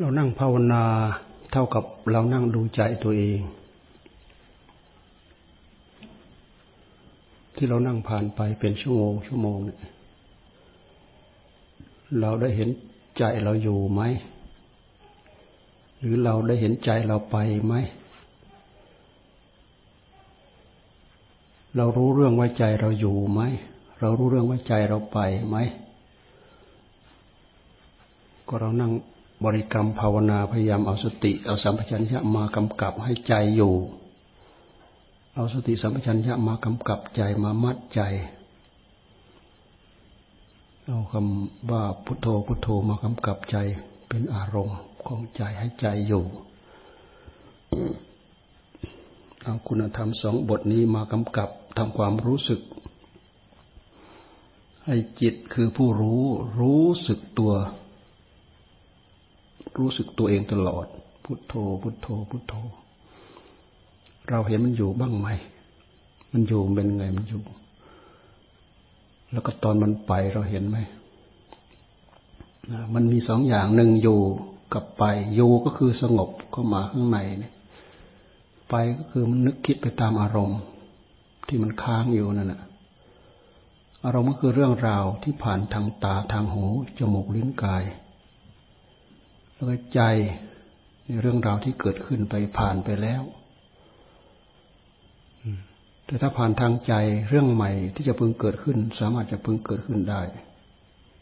เรานั่งภาวนาเท่ากับเรานั่งดูใจตัวเอง ที่เรานั่งผ่านไปเป็นชั่วโมงชั่วโมงเนี่ยเราได้เห็นใจเราอยู่ไหม หรือเราได้เห็นใจเราไปไหม เรารู้เรื่องว่าใจเราอยู่ไหม เรารู้เรื่องว่าใจเราไปไหม ก็เรานั่ง บริกรรมภาวนาพยายามเอาสติเอาสัมปชัญญะมากำกับให้ใจอยู่ เอาสติสัมปชัญญะมากำกับใจมามัดใจ เอาคำว่าพุทโธพุทโธมากำกับใจเป็นอารมณ์ของใจให้ใจอยู่ เอาคุณธรรมสองบทนี้มากำกับทำความรู้สึก ให้จิตคือผู้รู้รู้สึกตัว รู้สึกตัวเองตลอด พุทโธ พุทโธ พุทโธ เราเห็นมันอยู่บ้างไหม มันอยู่เป็นไงมันอยู่ แล้วก็ตอนมันไปเราเห็นไหมมันมีสองอย่างหนึ่งอยู่กับไป อยู่ก็คือสงบก็มาข้างในเนี่ยไปก็คือมันนึกคิดไปตามอารมณ์ ที่มันค้างอยู่นั่นแหะอารมณ์ก็คือเรื่องราวที่ผ่านทางตาทางหูจมูกลิ้นกาย แล้วก็ใจในเรื่องราวที่เกิดขึ้นไปผ่านไปแล้วแต่ถ้าผ่านทางใจเรื่องใหม่ที่จะพึงเกิดขึ้น สามารถจะพึงเกิดขึ้นได้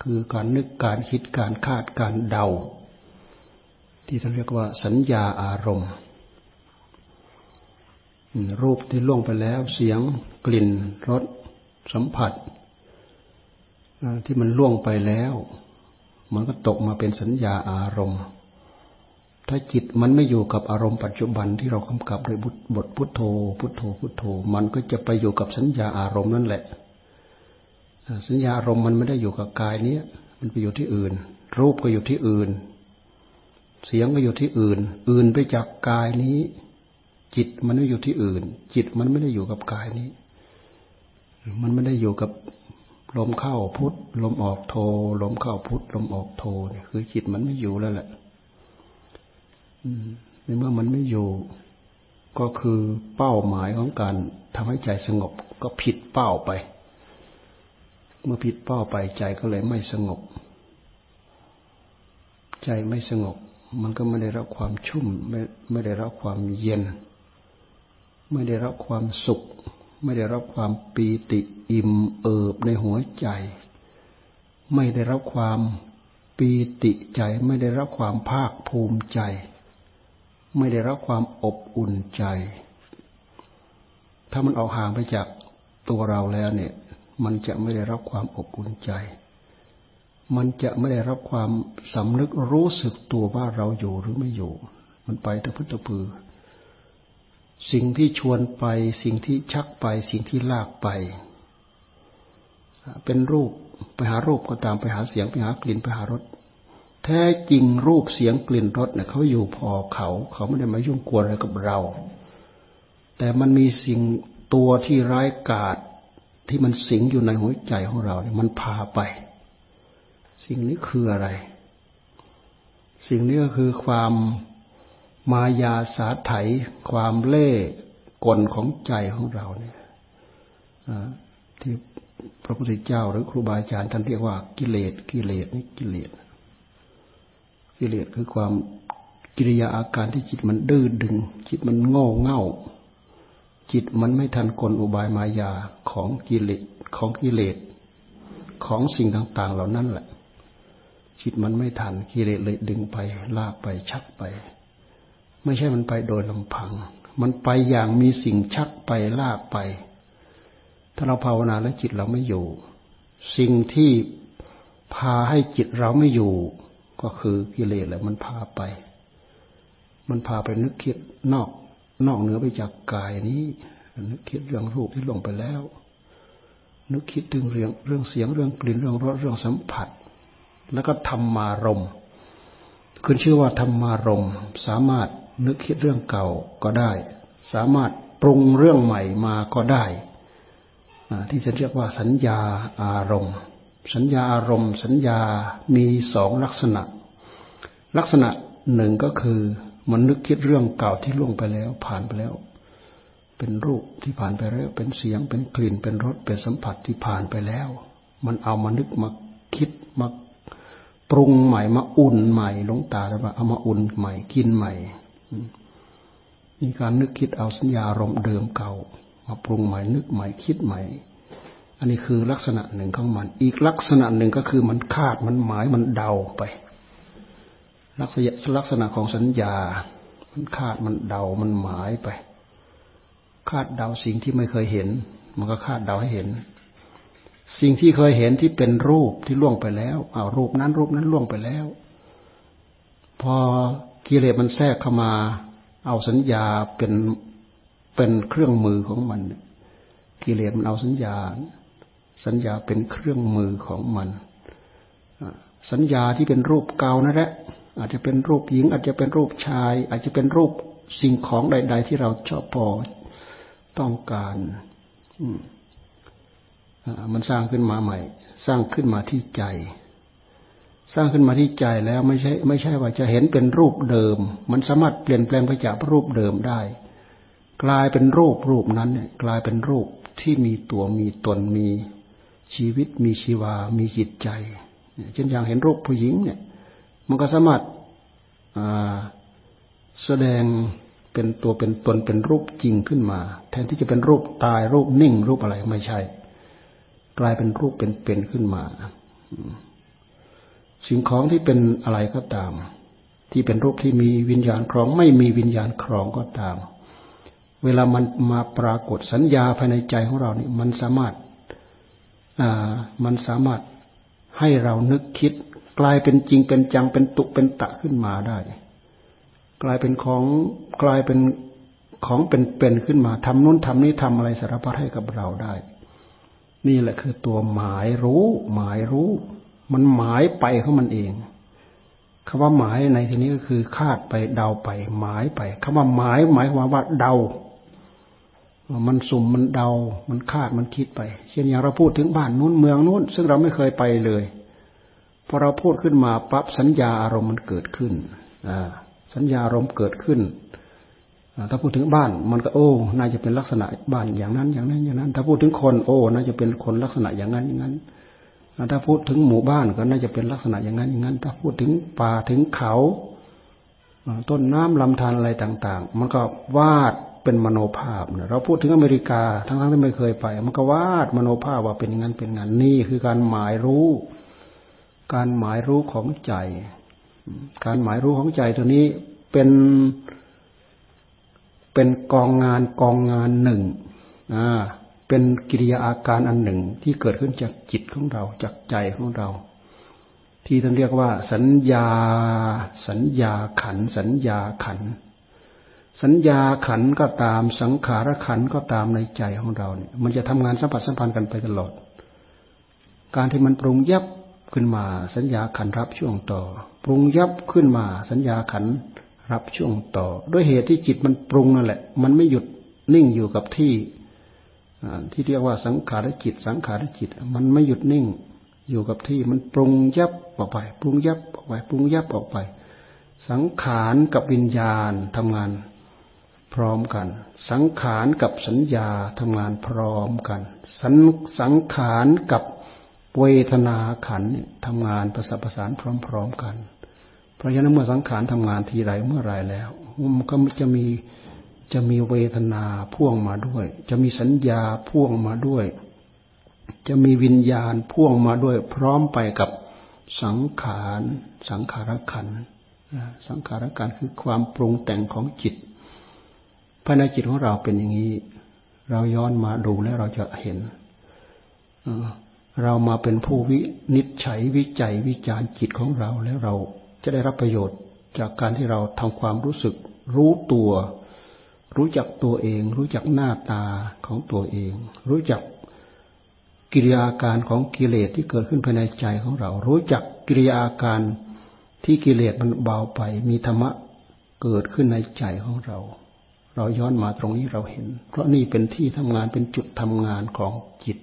คือการนึกการคิดการคาดการเดา ที่เราเรียกว่าสัญญาอารมณ์ รูปที่ล่วงไปแล้วเสียงกลิ่นรสสัมผัส ที่มันล่วงไปแล้ว มันก็ตกมาเป็นสัญญาอารมณ์ ถ้าจิตมันไม่อยู่กับอารมณ์ปัจจุบันที่เรากำกับด้วยบทพุทโธ พุทโธ พุทโธ มันก็จะไปอยู่กับสัญญาอารมณ์นั่นแหละ สัญญาอารมณ์มันไม่ได้อยู่กับกายนี้มันไปอยู่ที่อื่น รูปก็อยู่ที่อื่น เสียงก็อยู่ที่อื่น อื่นไปจากกายนี้ จิตมันไม่อยู่ที่อื่น จิตมันไม่ได้อยู่กับกายนี้ มันไม่ได้อยู่กับ ลมเข้าพุทลมออกโท ลมเข้าพุทลมออกโทเนี่ยคือจิตมันไม่อยู่แล้วแหละในเมื่อมันไม่อยู่ ก็คือเป้าหมายของการทำให้ใจสงบ ก็ผิดเป้าไป เมื่อผิดเป้าไปใจก็เลยไม่สงบ ใจไม่สงบ มันก็ไม่ได้รับความชุ่ม ไม่ไม่ได้รับความเย็น ไม่ได้รับความสุข ไม่ได้รับความปีติอิ่มเอิบในหัวใจ ไม่ได้รับความปีติใจ ไม่ได้รับความภาคภูมิใจ ไม่ได้รับความอบอุ่นใจ ถ้ามันออกห่างไปจากตัวเราแล้วเนี่ย มันจะไม่ได้รับความอบอุ่นใจ มันจะไม่ได้รับความสำนึกรู้สึกตัวว่าเราอยู่หรือไม่อยู่ มันไปตะพุตะพือ สิ่งที่ชวนไป สิ่งที่ชักไป สิ่งที่ลากไป เป็นรูปไปหารูปก็ตามไปหาเสียงไปหากลิ่นไปหารสแท้จริงรูปเสียงกลิ่นรสเนี่ยเขาอยู่พอเขา เขาไม่ได้มายุ่งกวนอะไรกับเรา แต่มันมีสิ่งตัวที่ร้ายกาจที่มันสิงอยู่ในหัวใจของเราเนี่ยมันพาไป สิ่งนี้คืออะไร สิ่งนี้ก็คือความ มายาสาไถความเล่กลของใจของเราเนี่ยที่พระพุทธเจ้าหรือครูบาอาจารย์ท่านเรียกว่ากิเลสกิเลสนี่กิเลสกิเลสคือความกิริยาอาการที่จิตมันดื้อดึง จิตมันโง่เง่า จิตมันไม่ทันกลอุบายมายาของกิเลสของกิเลสของสิ่งต่าง ๆ เหล่านั้นแหละ จิตมันไม่ทันกิเลสเลยดึงไปลากไปชักไป ไม่ใช่มันไปโดยลำพัง มันไปอย่างมีสิ่งชักไปลากไป ถ้าเราภาวนาแล้วจิตเราไม่อยู่ สิ่งที่พาให้จิตเราไม่อยู่ ก็คือกิเลสแหละมันพาไป มันพาไปนึกคิดนอก นอกเหนือไปจากกายนี้ นึกคิดเรื่องรูปที่ลงไปแล้ว นึกคิดถึงเรื่องเรื่องเสียงเรื่องกลิ่นเรื่องรสเรื่องสัมผัส แล้วก็ธรรมารมขึ้นชื่อว่าธรรมารมสามารถ นึกคิดเรื่องเก่าก็ได้ สามารถปรุงเรื่องใหม่มาก็ได้ ที่จะเรียกว่าสัญญาอารมณ์ สัญญาอารมณ์ สัญญามีสองลักษณะ ลักษณะหนึ่งก็คือมันนึกคิดเรื่องเก่าที่ล่วงไปแล้วผ่านไปแล้ว เป็นรูปที่ผ่านไปแล้ว เป็นเสียง เป็นกลิ่น เป็นรส เป็นสัมผัสที่ผ่านไปแล้ว มันเอามานึกมาคิดมาปรุงใหม่มาอุ่นใหม่ลงตาแล้วว่าเอามาอุ่นใหม่กินใหม่ มีการนึกคิดเอาสัญญารมเดิมเก่า มาปรุงใหม่นึกใหม่คิดใหม่ อันนี้คือลักษณะหนึ่งของมัน อีกลักษณะหนึ่งก็คือมันคาดมันหมายมันเดาไป ลักษณะลักษณะของสัญญา มันคาดมันเดามันหมายไป คาดเดาสิ่งที่ไม่เคยเห็น มันก็คาดเดาให้เห็น สิ่งที่เคยเห็นที่เป็นรูปที่ล่วงไปแล้วเอารูปนั้นรูปนั้นล่วงไปแล้ว พอ กิเลสมันแทรกเข้ามา เอาสัญญาเป็นเป็นเครื่องมือของมัน กิเลสมันเอาสัญญา สัญญาเป็นเครื่องมือของมันสัญญาที่เป็นรูปเก่านั่นแหละอาจจะเป็นรูปหญิง อาจจะเป็นรูปชาย อาจจะเป็นรูปสิ่งของใด ๆ ที่เราชอบพอต้องการมันสร้างขึ้นมาใหม่ สร้างขึ้นมาที่ใจ สร้างขึ้นมาที่ใจแล้วไม่ใช่ไม่ใช่ว่าจะเห็นเป็นรูปเดิม มันสามารถเปลี่ยนแปลงไปจากรูปเดิมได้ กลายเป็นรูปรูปนั้นเนี่ยกลายเป็นรูปที่มีตัวมีตนมีชีวิตมีชีวา มีจิตใจเช่นอย่างเห็นรูปผู้หญิงเนี่ย มันก็สามารถแสดงเป็นตัวเป็นตนเป็นรูปจริงขึ้นมา แทนที่จะเป็นรูปตายรูปนิ่งรูปอะไรไม่ใช่ กลายเป็นรูปเป็นเป็นขึ้นมา สิ่งของที่เป็นอะไรก็ตาม ที่เป็นรูปที่มีวิญญาณครอง ไม่มีวิญญาณครองก็ตาม เวลามันมาปรากฏสัญญาภายในใจของเราเนี่ยมันสามารถอ่ามันสามารถให้เรานึกคิด กลายเป็นจริงเป็นจังเป็นตุเป็นตะขึ้นมาได้ กลายเป็นของกลายเป็นของเป็นเป็นขึ้นมาทำนู้นทำนี้ทำอะไรสารพัดให้กับเราได้ นี่แหละคือตัวหมายรู้ หมายรู้ มันหมายไปของมันเองคำว่าหมายในที่นี้ก็คือคาดไปเดาไป หมายไปคำว่าหมายหมายความว่าเดา มันสุ่มมันเดา มันคาดมันคิดไป เช่นอย่างเราพูดถึงบ้านนู้นเมืองนู้น ซึ่งเราไม่เคยไปเลยพอเราพูดขึ้นมาปั๊บสัญญาอารมณ์มันเกิดขึ้นสัญญาอารมณ์เกิดขึ้นถ้าพูดถึงบ้านมันก็โอ้น่าจะเป็นลักษณะบ้านอย่างนั้น อย่างนั้นอย่างนั้น ถ้าพูดถึงคน โอ้น่าจะเป็นคนลักษณะอย่างนั้นอย่างนั้น ถ้าพูดถึงหมู่บ้านก็น่าจะเป็นลักษณะอย่างนั้นอย่างนั้น ถ้าพูดถึงป่าถึงเขา ต้นน้ำลำธารอะไรต่าง ๆ มันก็วาดเป็นมโนภาพ เราพูดถึงอเมริกา ทั้งๆที่ไม่เคยไป มันก็วาดมโนภาพว่าเป็นอย่างนั้นเป็นงั้นนี่คือการหมายรู้ การหมายรู้ของใจ การหมายรู้ของใจตัวนี้เป็นเป็นกองงานกองงานหนึ่งอ่า เป็นกิริยาอาการอันหนึ่งที่เกิดขึ้นจากจิตของเราจากใจของเรา ที่ท่านเรียกว่า สัญญา สัญญาขัน สัญญาขัน สัญญาขันก็ตามสังขารขันก็ตามในใจของเราเนี่ย มันจะทำงานสัมผัสสัมพันธ์กันไปตลอด การที่มันปรุงยับขึ้นมา สัญญาขันรับช่วงต่อ ปรุงยับขึ้นมา สัญญาขันรับช่วงต่อ ด้วยเหตุที่จิตมันปรุงนั่นแหละ มันไม่หยุดนิ่งอยู่กับที่ ที่เรียกว่าสังขารจิต สังขารจิต มันไม่หยุดนิ่ง อยู่กับที่มันปรุงยับออกไป ปรุงยับออกไป ปรุงยับออกไป สังขารกับวิญญาณทำงานพร้อมกัน สังขารกับสัญญาทำงานพร้อมกัน สังสังขารกับเวทนาขันทำงานประสานประสานพร้อม ๆกัน เพราะฉะนั้นเมื่อสังขารทำงานทีไรเมื่อไรแล้วมันก็จะมี จะมีเวทนาพ่วงมาด้วย จะมีสัญญาพ่วงมาด้วย จะมีวิญญาณพ่วงมาด้วย พร้อมไปกับสังขารสังขารขันสังขารขันคือความปรุงแต่งของจิตภายในจิตของเราเป็นอย่างนี้ เราย้อนมาดูแล้วเราจะเห็นเรามาเป็นผู้วินิจฉัยวิจัยวิจารจิตของเราแล้วเราจะได้รับประโยชน์จากการที่เราทำความรู้สึกรู้ตัว รู้จักตัวเอง รู้จักหน้าตาของตัวเอง รู้จักกิริยาการของกิเลสที่เกิดขึ้นภายในใจของเรา รู้จักกิริยาการที่กิเลสมันเบาไป มีธรรมะเกิดขึ้นในใจของเรา เราย้อนมาตรงนี้เราเห็น เพราะนี่เป็นที่ทำงานเป็นจุดทำงานของจิต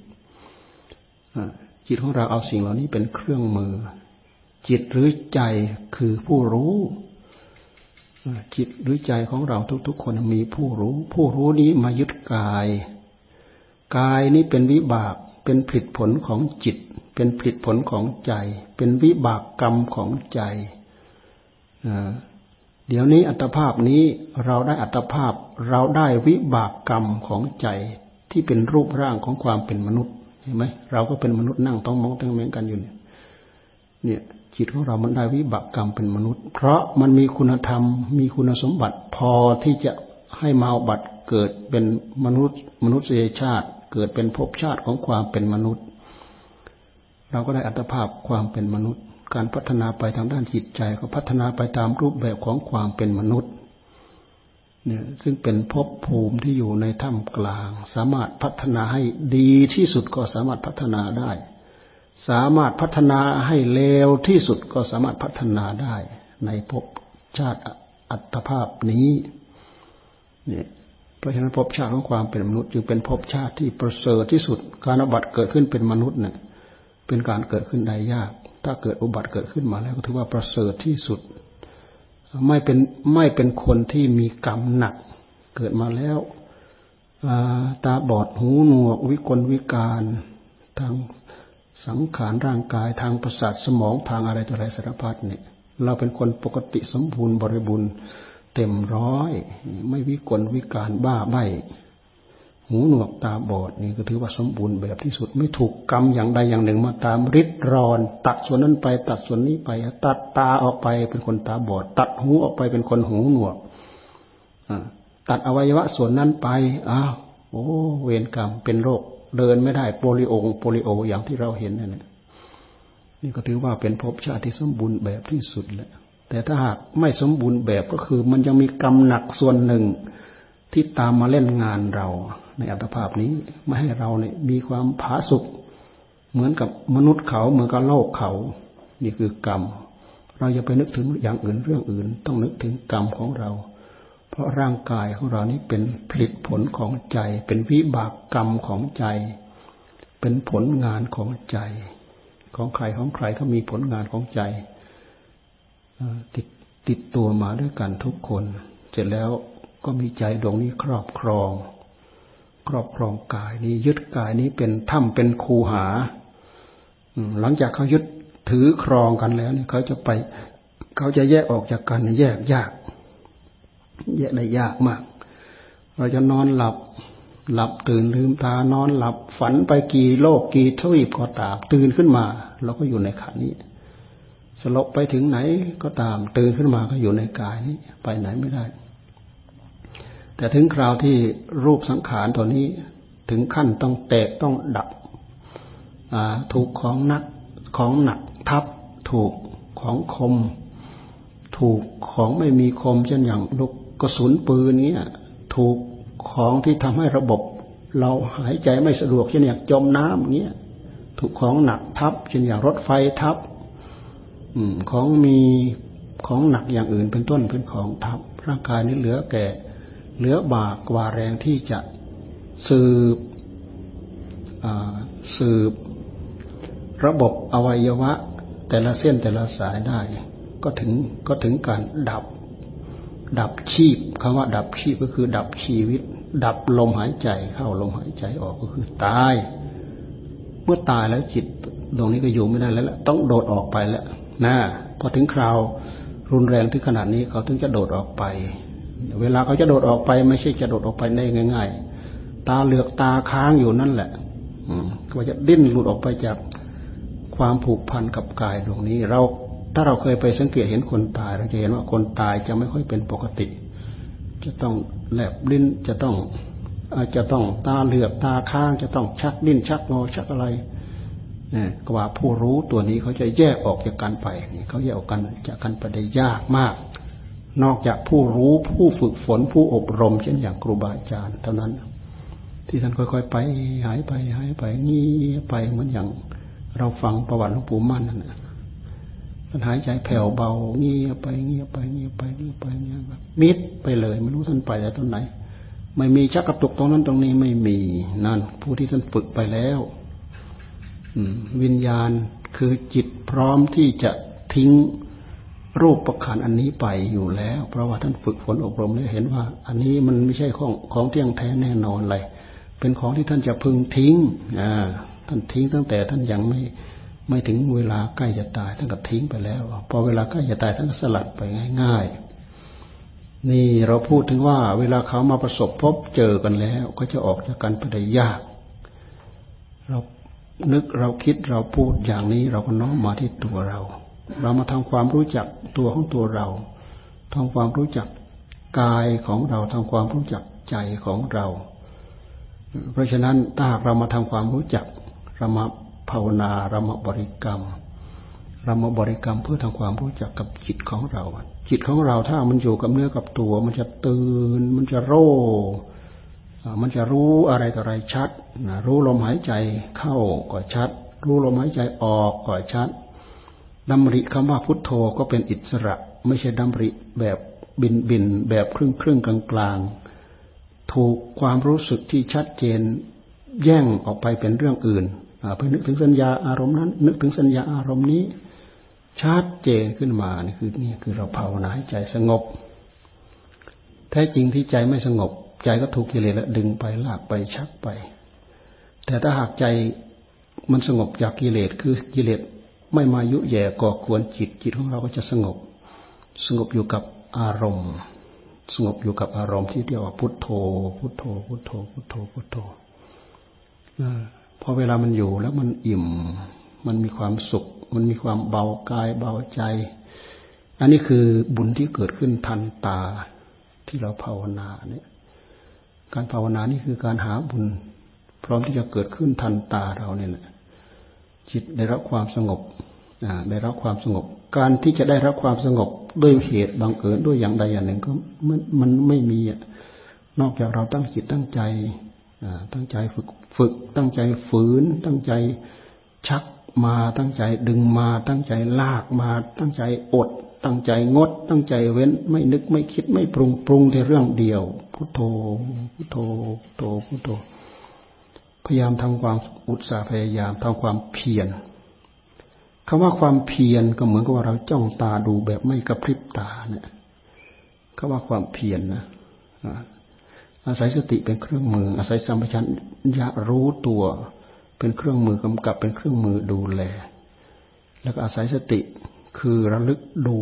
จิตของเราเอาสิ่งเหล่านี้เป็นเครื่องมือ จิตหรือใจคือผู้รู้ จิตหรือใจของเราทุก ๆ คนมีผู้รู้ ผู้รู้นี้มายึดกาย กายนี้เป็นวิบากเป็นผลผลของจิต เป็นผลผลของใจ เป็นวิบากกรรมของใจเดี๋ยวนี้อัตภาพนี้เราได้อัตภาพเราได้วิบากกรรมของใจที่เป็นรูปร่างของความเป็นมนุษย์เห็นไหมเราก็เป็นมนุษย์นั่งต้องมองตั้งเมงกันอยู่เนี่ยเนี่ย จิตของเรามันได้วิบากกรรมเป็นมนุษย์ เพราะมันมีคุณธรรม มีคุณสมบัติพอที่จะให้มาบัตเกิดเป็นมนุษย์ มนุษยชาติ เกิดเป็นภพชาติของความเป็นมนุษย์ เราก็ได้อัตภาพความเป็นมนุษย์ การพัฒนาไปทางด้านจิตใจก็พัฒนาไปตามรูปแบบของความเป็นมนุษย์เนี่ยซึ่งเป็นภพภูมิที่อยู่ในถ้ำกลาง สามารถพัฒนาให้ดีที่สุดก็สามารถพัฒนาได้ สามารถพัฒนาให้เลวที่สุดก็สามารถพัฒนาได้ในภพชาติอัตภาพนี้เนี่ยเพราะฉะนั้นภพชาติของความเป็นมนุษย์จึงเป็นภพชาติที่ประเสริฐที่สุด การอุบัติเกิดขึ้นเป็นมนุษย์เนี่ยเป็นการเกิดขึ้นได้ยาก ถ้าเกิดอุบัติเกิดขึ้นมาแล้วก็ถือว่าประเสริฐที่สุด ไม่เป็นไม่เป็นคนที่มีกรรมหนัก เกิดมาแล้วตาบอดหูหนวกวิกลวิการทาง สังขารร่างกายทางประสาทสมองทางอะไรต่ออะไรสารพัดเนี่ย เราเป็นคนปกติสมบูรณ์บริบูรณ์เต็มร้อย ไม่วิกลวิการบ้าใบหูหนวกตาบอดนี่ก็ถือว่าสมบูรณ์แบบที่สุด ไม่ถูกกรรมอย่างใดอย่างหนึ่งมาตามริดรอน ตัดส่วนนั้นไป ตัดส่วนนี้ไป ตัดตาออกไปเป็นคนตาบอด ตัดหูออกไปเป็นคนหูหนวกตัดอวัยวะส่วนนั้นไปอ้าวโอ้ เวรกรรมเป็นโรค เดินไม่ได้โปลิโอโปลิโออย่างที่เราเห็นนั่นนี่ก็ถือว่าเป็นภพชาติที่สมบูรณ์แบบที่สุดแหละแต่ถ้าหากไม่สมบูรณ์แบบก็คือ มันยังมีกรรมหนักส่วนหนึ่งที่ตามมาเล่นงานเรา ในอัตภาพนี้ไม่ให้เราเนี่ยมีความผาสุกเหมือนกับมนุษย์เขาเหมือนกับโลกเขา นี่คือกรรม เราอย่าไปนึกถึงอย่างอื่นเรื่องอื่น ต้องนึกถึงกรรมของเรา เพราะร่างกายของเรานี้เป็นผลิตผลของใจ เป็นวิบากกรรมของใจ เป็นผลงานของใจ ของใครของใครเขามีผลงานของใจติดติดตัวมาด้วยกันทุกคน เสร็จแล้วก็มีใจดวงนี้ครอบครอง ครอบครองกายนี้ยึดกายนี้เป็นถ้ำเป็นคูหาหลังจากเขายึดถือครองกันแล้วเนี่ยเขาจะไป เขาจะแยกออกจากกันแยกยาก แยกได้ยากมาก เราจะนอนหลับ หลับตื่นลืมตานอนหลับฝันไปกี่โลกกี่ทวีปก็ตาม ตื่นขึ้นมาเราก็อยู่ในขานี้ สลบไปถึงไหนก็ตาม ตื่นขึ้นมาก็อยู่ในกายนี้ไปไหนไม่ได้ แต่ถึงคราวที่รูปสังขารตัวนี้ถึงขั้นต้องแตกต้องดับถูกของนักของหนักทับ ถูกของคม ถูกของไม่มีคมเช่นอย่างลูก กระสุนปืนเนี้ยถูกของที่ทำให้ระบบ เราหายใจไม่สะดวกเช่นอย่างจมน้ำเงี้ยถูกของหนักทับเช่นอย่างรถไฟทับ อืมของมีของหนักอย่างอื่นเป็นต้นเป็นของทับ ร่างกายนี้เหลือแก่ เหลือบากกว่าแรงที่จะสืบสืบ ระบบอวัยวะ แต่ละเส้นแต่ละสายได้ ก็ถึงก็ถึงการดับ ดับชีพคำว่าดับชีพก็คือ ดับชีวิต ดับลมหายใจเข้าลมหายใจออกก็คือตาย เมื่อตายแล้วจิตดวงนี้ก็อยู่ไม่ได้แล้วต้องโดดออกไปแล้วนะพอถึงคราวรุนแรงถึงขนาดนี้เขาถึงจะโดดออกไป เวลาเขาจะโดดออกไป ไม่ใช่จะโดดออกไปได้ง่าย ๆ ตาเหลือกตาค้างอยู่นั่นแหละ อืมก็จะดิ้นหลุดออกไปจากความผูกพันกับกายดวงนี้ เรา ถ้าเราเคยไปสังเกตเห็นคนตายเราจะเห็นว่าคนตายจะไม่ค่อยเป็นปกติ จะต้องแลบลิ้นจะต้องอาจจะต้องตาเหลือกตาค้างจะต้องชักดิ้นชักงอชักอะไรเนี่ยกว่าผู้รู้ตัวนี้เขาจะแยกออกจากกันไปนี่เขาแยกออกกันจากกันไปได้ยากมาก นอกจากผู้รู้ผู้ฝึกฝนผู้อบรม เช่นอย่างครูบาอาจารย์เท่านั้น ที่ท่านค่อยๆไปหายไปหายไปงี้ไปเหมือนอย่างเราฟังประวัติหลวงปู่มั่นนั่นแหละ มันหายใจแผ่วเบา เงียบไปเงียบไปเงียบไปเงียบไปเงียบมิดไปเลยไม่รู้ท่านไปแต่ตรงไหน ไม่มีชักกระตุกตรงนั้นตรงนี้ไม่มีนั่น ผู้ที่ท่านฝึกไปแล้ววิญญาณคือจิตพร้อมที่จะทิ้งรูปประคันอันนี้ไปอยู่แล้ว เพราะว่าท่านฝึกฝนอบรมแล้วเห็นว่า อันนี้มันไม่ใช่ของของเที่ยงแท้แน่นอนเลยเป็นของที่ท่านจะพึงทิ้งอ่าท่านทิ้งตั้งแต่ท่านยังไม่ ไม่ถึงเวลาใกล้จะตายท่านก็ทิ้งไปแล้ว พอเวลาใกล้จะตายท่านก็สลัดไปง่ายๆ นี่เราพูดถึงว่า เวลาเขามาประสบพบเจอกันแล้ว ก็จะออกจากกันไปได้ยาก เรานึกเราคิดเราพูดอย่างนี้เราก็น้อมมาที่ตัวเรา เรามาทำความรู้จักตัวของตัวเราทำความรู้จักกายของเราทำความรู้จักใจของเรา เพราะฉะนั้นถ้าหากเรามาทำความรู้จักเรามา ภาวนาเรามาบริกรรม เรามาบริกรรมเพื่อทำความรู้จักกับจิตของเรา จิตของเราถ้ามันอยู่กับเนื้อกับตัว มันจะตื่น มันจะโร่มันจะรู้อะไรต่ออะไรชัดรู้ลมหายใจเข้าก็ชัด รู้ลมหายใจออกก็ชัดดำริคำว่าพุทโธก็เป็นอิสระ ไม่ใช่ดำริแบบบินบินแบบครึ่งครึ่งกลางกลางถูกความรู้สึกที่ชัดเจน แย่งออกไปเป็นเรื่องอื่น ไปนึกถึงสัญญาอารมณ์นั้น นึกถึงสัญญาอารมณ์นี้ชัดเจนขึ้นมานี่คือนี่คือเราภาวนาให้ใจสงบ แท้จริงที่ใจไม่สงบ ใจก็ถูกกิเลสดึงไปลากไปชักไป แต่ถ้าหากใจมันสงบจากกิเลสคือกิเลสไม่มายุแย่ก่อกวนจิตจิตของเราก็จะสงบ สงบอยู่กับอารมณ์ สงบอยู่กับอารมณ์ที่เรียกว่าพุทโธ พุทโธ พุทโธ พุทโธพุทโธ พอเวลามันอยู่แล้วมันอิ่ม มันมีความสุข มันมีความเบากายเบาใจ อันนี้คือบุญที่เกิดขึ้นทันตาที่เราภาวนาเนี่ย การภาวนานี่คือการหาบุญ พร้อมที่จะเกิดขึ้นทันตาเราเนี่ยแหละจิตได้รับความสงบได้รับความสงบ การที่จะได้รับความสงบด้วยเหตุบังเอิญด้วยอย่างใดอย่างหนึ่งก็มันมันไม่มีนอกจากเราตั้งจิตตั้งใจตั้งใจฝึก ฝึกตั้งใจฝืน ตั้งใจชักมาตั้งใจดึงมา ตั้งใจลากมา ตั้งใจอด ตั้งใจงด ตั้งใจเว้น ไม่นึกไม่คิดไม่ปรุงปรุงในเรื่องเดียวพุทโธพุทโธพุทโธพุทโธ พยายามทำความอุตสาห์พยายามทำความเพียรคำว่าความเพียรก็เหมือนกับว่าเราจ้องตาดูแบบไม่กระพริบตาเนี่ยคำว่าความเพียรนนะ อาศัยสติเป็นเครื่องมือ อาศัยสัมปชัญญะรู้ตัว เป็นเครื่องมือกำกับเป็นเครื่องมือดูแล แล้วก็อาศัยสติคือระลึกดู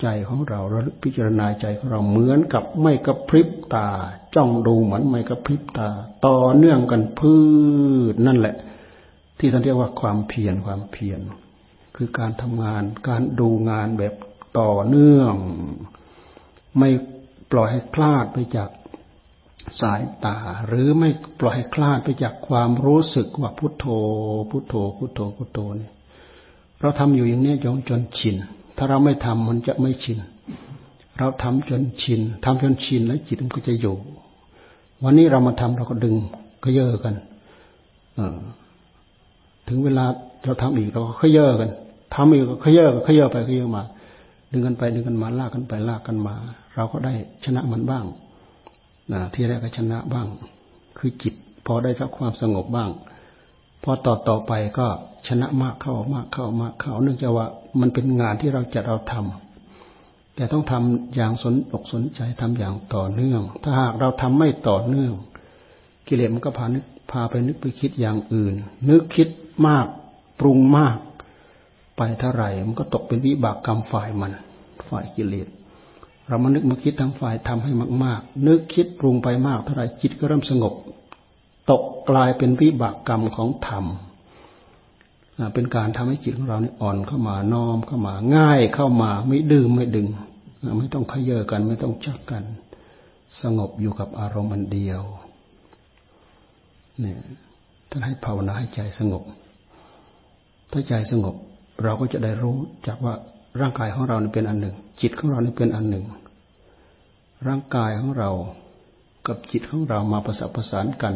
ใจของเราระลึกพิจารณาใจของเราเหมือนกับไม่กระพริบตา จ้องดูเหมือนไม่กระพริบตา ต่อเนื่องกันพืชนั่นแหละ ที่ท่านเรียกว่าความเพียรความเพียรคือการทำงานการดูงานแบบต่อเนื่อง ไม่ปล่อยให้คลาดไปจาก สายตา หรือไม่ปล่อยคลาดไปจากความรู้สึกว่าพุทโธ พุทโธ พุทโธ พุทโธเนี่ยเราทำอยู่อย่างนี้จนจนชิน ถ้าเราไม่ทำมันจะไม่ชิน เราทำจนชินทำจนชินแล้วจิตมันก็จะอยู่ วันนี้เรามาทำเราก็ดึงก็เยอะกันอถึงเวลาเราทำอีกเราก็ขยเยอะกันทำอีกก็ขยเยอะขยเยอะไปขยเยอะมา ดึงกันไปดึงกันมาลากกันไปลากกันมา เราก็ได้ชนะมันบ้าง นะที่แรกก็ชนะบ้าง คือจิต พอได้รับความสงบบ้าง พอต่อต่อไปก็ชนะมากเข้ามากเข้ามากเข้า เนื่องจากว่ามันเป็นงานที่เราจะเราทำแต่ต้องทำอย่างสนอกสนใจทำอย่างต่อเนื่อง ถ้าหากเราทำไม่ต่อเนื่อง กิเลสมันก็พานึกพาไปนึกไปคิดอย่างอื่น นึกคิดมากปรุงมาก ไปเท่าไหร่มันก็ตกเป็นวิบากกรรมฝ่ายมัน ฝ่ายกิเลส เรามานึกมาคิดทั้งฝ่ายทำให้มากๆ นึกคิดปรุงไปมากเท่าไรจิตก็เริ่มสงบ ตกกลายเป็นวิบากกรรมของธรรมเป็นการทำให้จิตของเราเนี่ยอ่อนเข้ามาน้อมเข้ามาง่ายเข้ามาไม่ดื้อไม่ดึง ไม่ต้องขยเยอกัน ไม่ต้องจักกัน สงบอยู่กับอารมณ์อันเดียวเนี่ยท่านให้ภาวนาให้ใจสงบ ถ้าใจสงบ เราก็จะได้รู้จากว่า ร่างกายของเราเป็นอันหนึ่ง จิตของเราเป็นอันหนึ่ง ร่างกายของเรากับจิตของเรามาประสานประสานกัน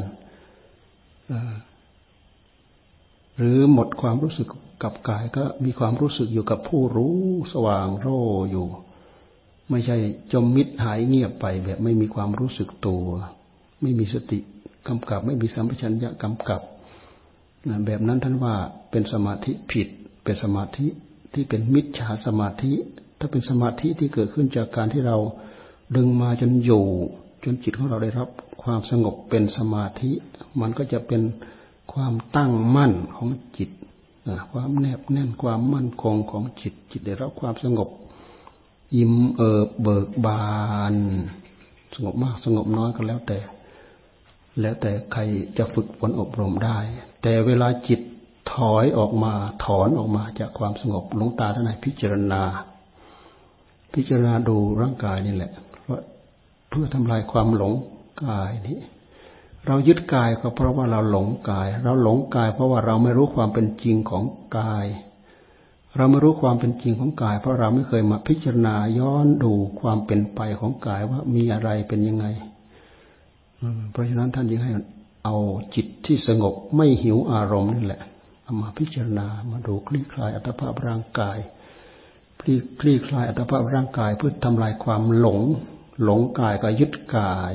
หรือหมดความรู้สึกกับกายก็มีความรู้สึกอยู่กับผู้รู้สว่างโรอยู่ ไม่ใช่จมมิดหายเงียบไปแบบไม่มีความรู้สึกตัว ไม่มีสติกำกับ ไม่มีสัมปชัญญะกำกับแบบนั้นท่านว่าเป็นสมาธิผิด เป็นสมาธิ ที่เป็นมิจฉาสมาธิ ถ้าเป็นสมาธิที่เกิดขึ้นจากการที่เราดึงมาจนอยู่ จนจิตของเราได้รับความสงบเป็นสมาธิ มันก็จะเป็นความตั้งมั่นของจิตความแนบแน่นความมั่นคงของจิต จิตได้รับความสงบ ยิ้มเอิบเบิกบาน สงบมากสงบน้อยก็แล้วแต่ แล้วแต่ใครจะฝึกฝนอบรมได้ แต่เวลาจิต ถอยออกมาถอนออกมาจากความสงบหลงตาท่านไหนพิจารณา พิจารณาดูร่างกายนี่แหละเพื่อทำลายความหลงกายนี้ เรายึดกายก็เพราะว่าเราหลงกาย เราหลงกาย เพราะว่าเราไม่รู้ความเป็นจริงของกาย เราไม่รู้ความเป็นจริงของกาย เพราะเราไม่เคยมาพิจารณาย้อนดูความเป็นไปของกายว่ามีอะไรเป็นยังไงเพราะฉะนั้นท่านจึงให้เอาจิตที่สงบไม่หิวอารมณ์นี่แหละ เอามาพิจารณา มาดูคลี่คลายอัตภาพร่างกายคลี่คลี่คลายอัตภาพร่างกายเพื่อทำลายความหลง หลงกายก็ยึดกาย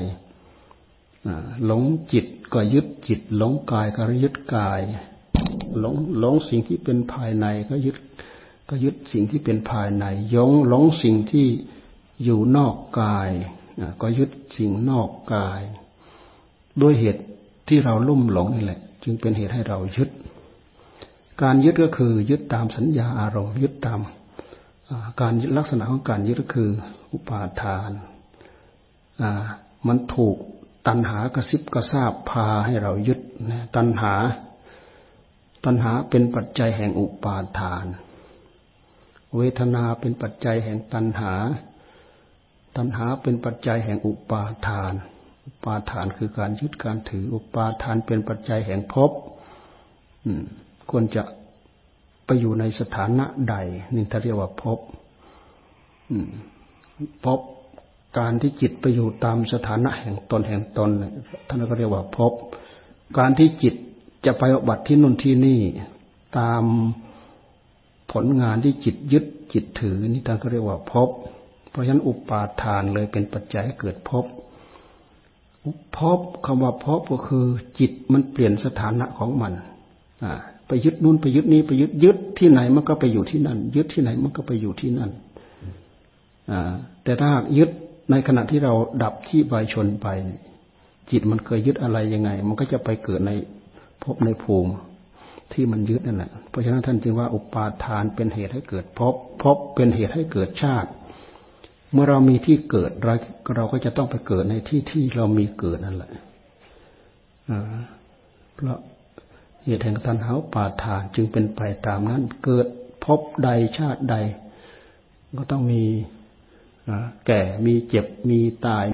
หลงจิตก็ยึดจิต หลงกายก็ยึดกาย หลงหลงสิ่งที่เป็นภายในก็ยึดก็ยึดสิ่งที่เป็นภายในยงหลงสิ่งที่อยู่นอกกายก็ยึดสิ่งนอกกาย ด้วยเหตุที่เราลุ่มหลงนี่แหละ จึงเป็นเหตุให้เรายึด การยึดก็คือยึดตามสัญญาอารมณ์ยึดตามการลักษณะของการยึดก็คืออุปาทานมันถูกตัณหากระซิบกระซาบพาให้เรายึดนะตัณหา ตัณหาเป็นปัจจัยแห่งอุปาทาน เวทนาเป็นปัจจัยแห่งตัณหา ตัณหาเป็นปัจจัยแห่งอุปาทาน อุปาทานคือการยึดการถือ อุปาทานเป็นปัจจัยแห่งภพ ควรจะไปอยู่ในสถานะใดนี่ถ้าเรียกว่าพภพบการที่จิตไปอยู่ตามสถานะแห่งตนแห่งตนท่านก็เรียกว่าพบ การที่จิตจะไปอบัติที่นู่นที่นี่ ตามผลงานที่จิตยึดจิตถือนี่ท่านก็เรียกว่าพบ เพราะฉะนั้นอุปาทานเลยเป็นปัจจัยให้เกิดพบพบคำว่าพบก็คือ จิตมันเปลี่ยนสถานะของมัน อ่า ไปยึดนู่นไปยึดนี้ไปยึดยึดที่ไหนมันก็ไปอยู่ที่นั่น ยึดที่ไหนมันก็ไปอยู่ที่นั่นแต่ถ้าหากยึดในขณะที่เราดับที่ใบชนไปจิตมันเคยยึดอะไรยังไง มันก็จะไปเกิดในภพในภูมิที่มันยึดนั่นแหละเพราะฉะนั้นท่านจึงว่าอุปาทานเป็นเหตุให้เกิดภพภพเป็นเหตุให้เกิดชาติ เมื่อเรามีที่เกิดเราเราก็จะต้องไปเกิดในที่ที่เรามีเกิดนั่นแหละเพราะ เหตุแห่งตัณหาปาฐานจึงเป็นไปตามนั้น เกิดพบใดชาติใด ก็ต้องมีแก่มีเจ็บมีตาย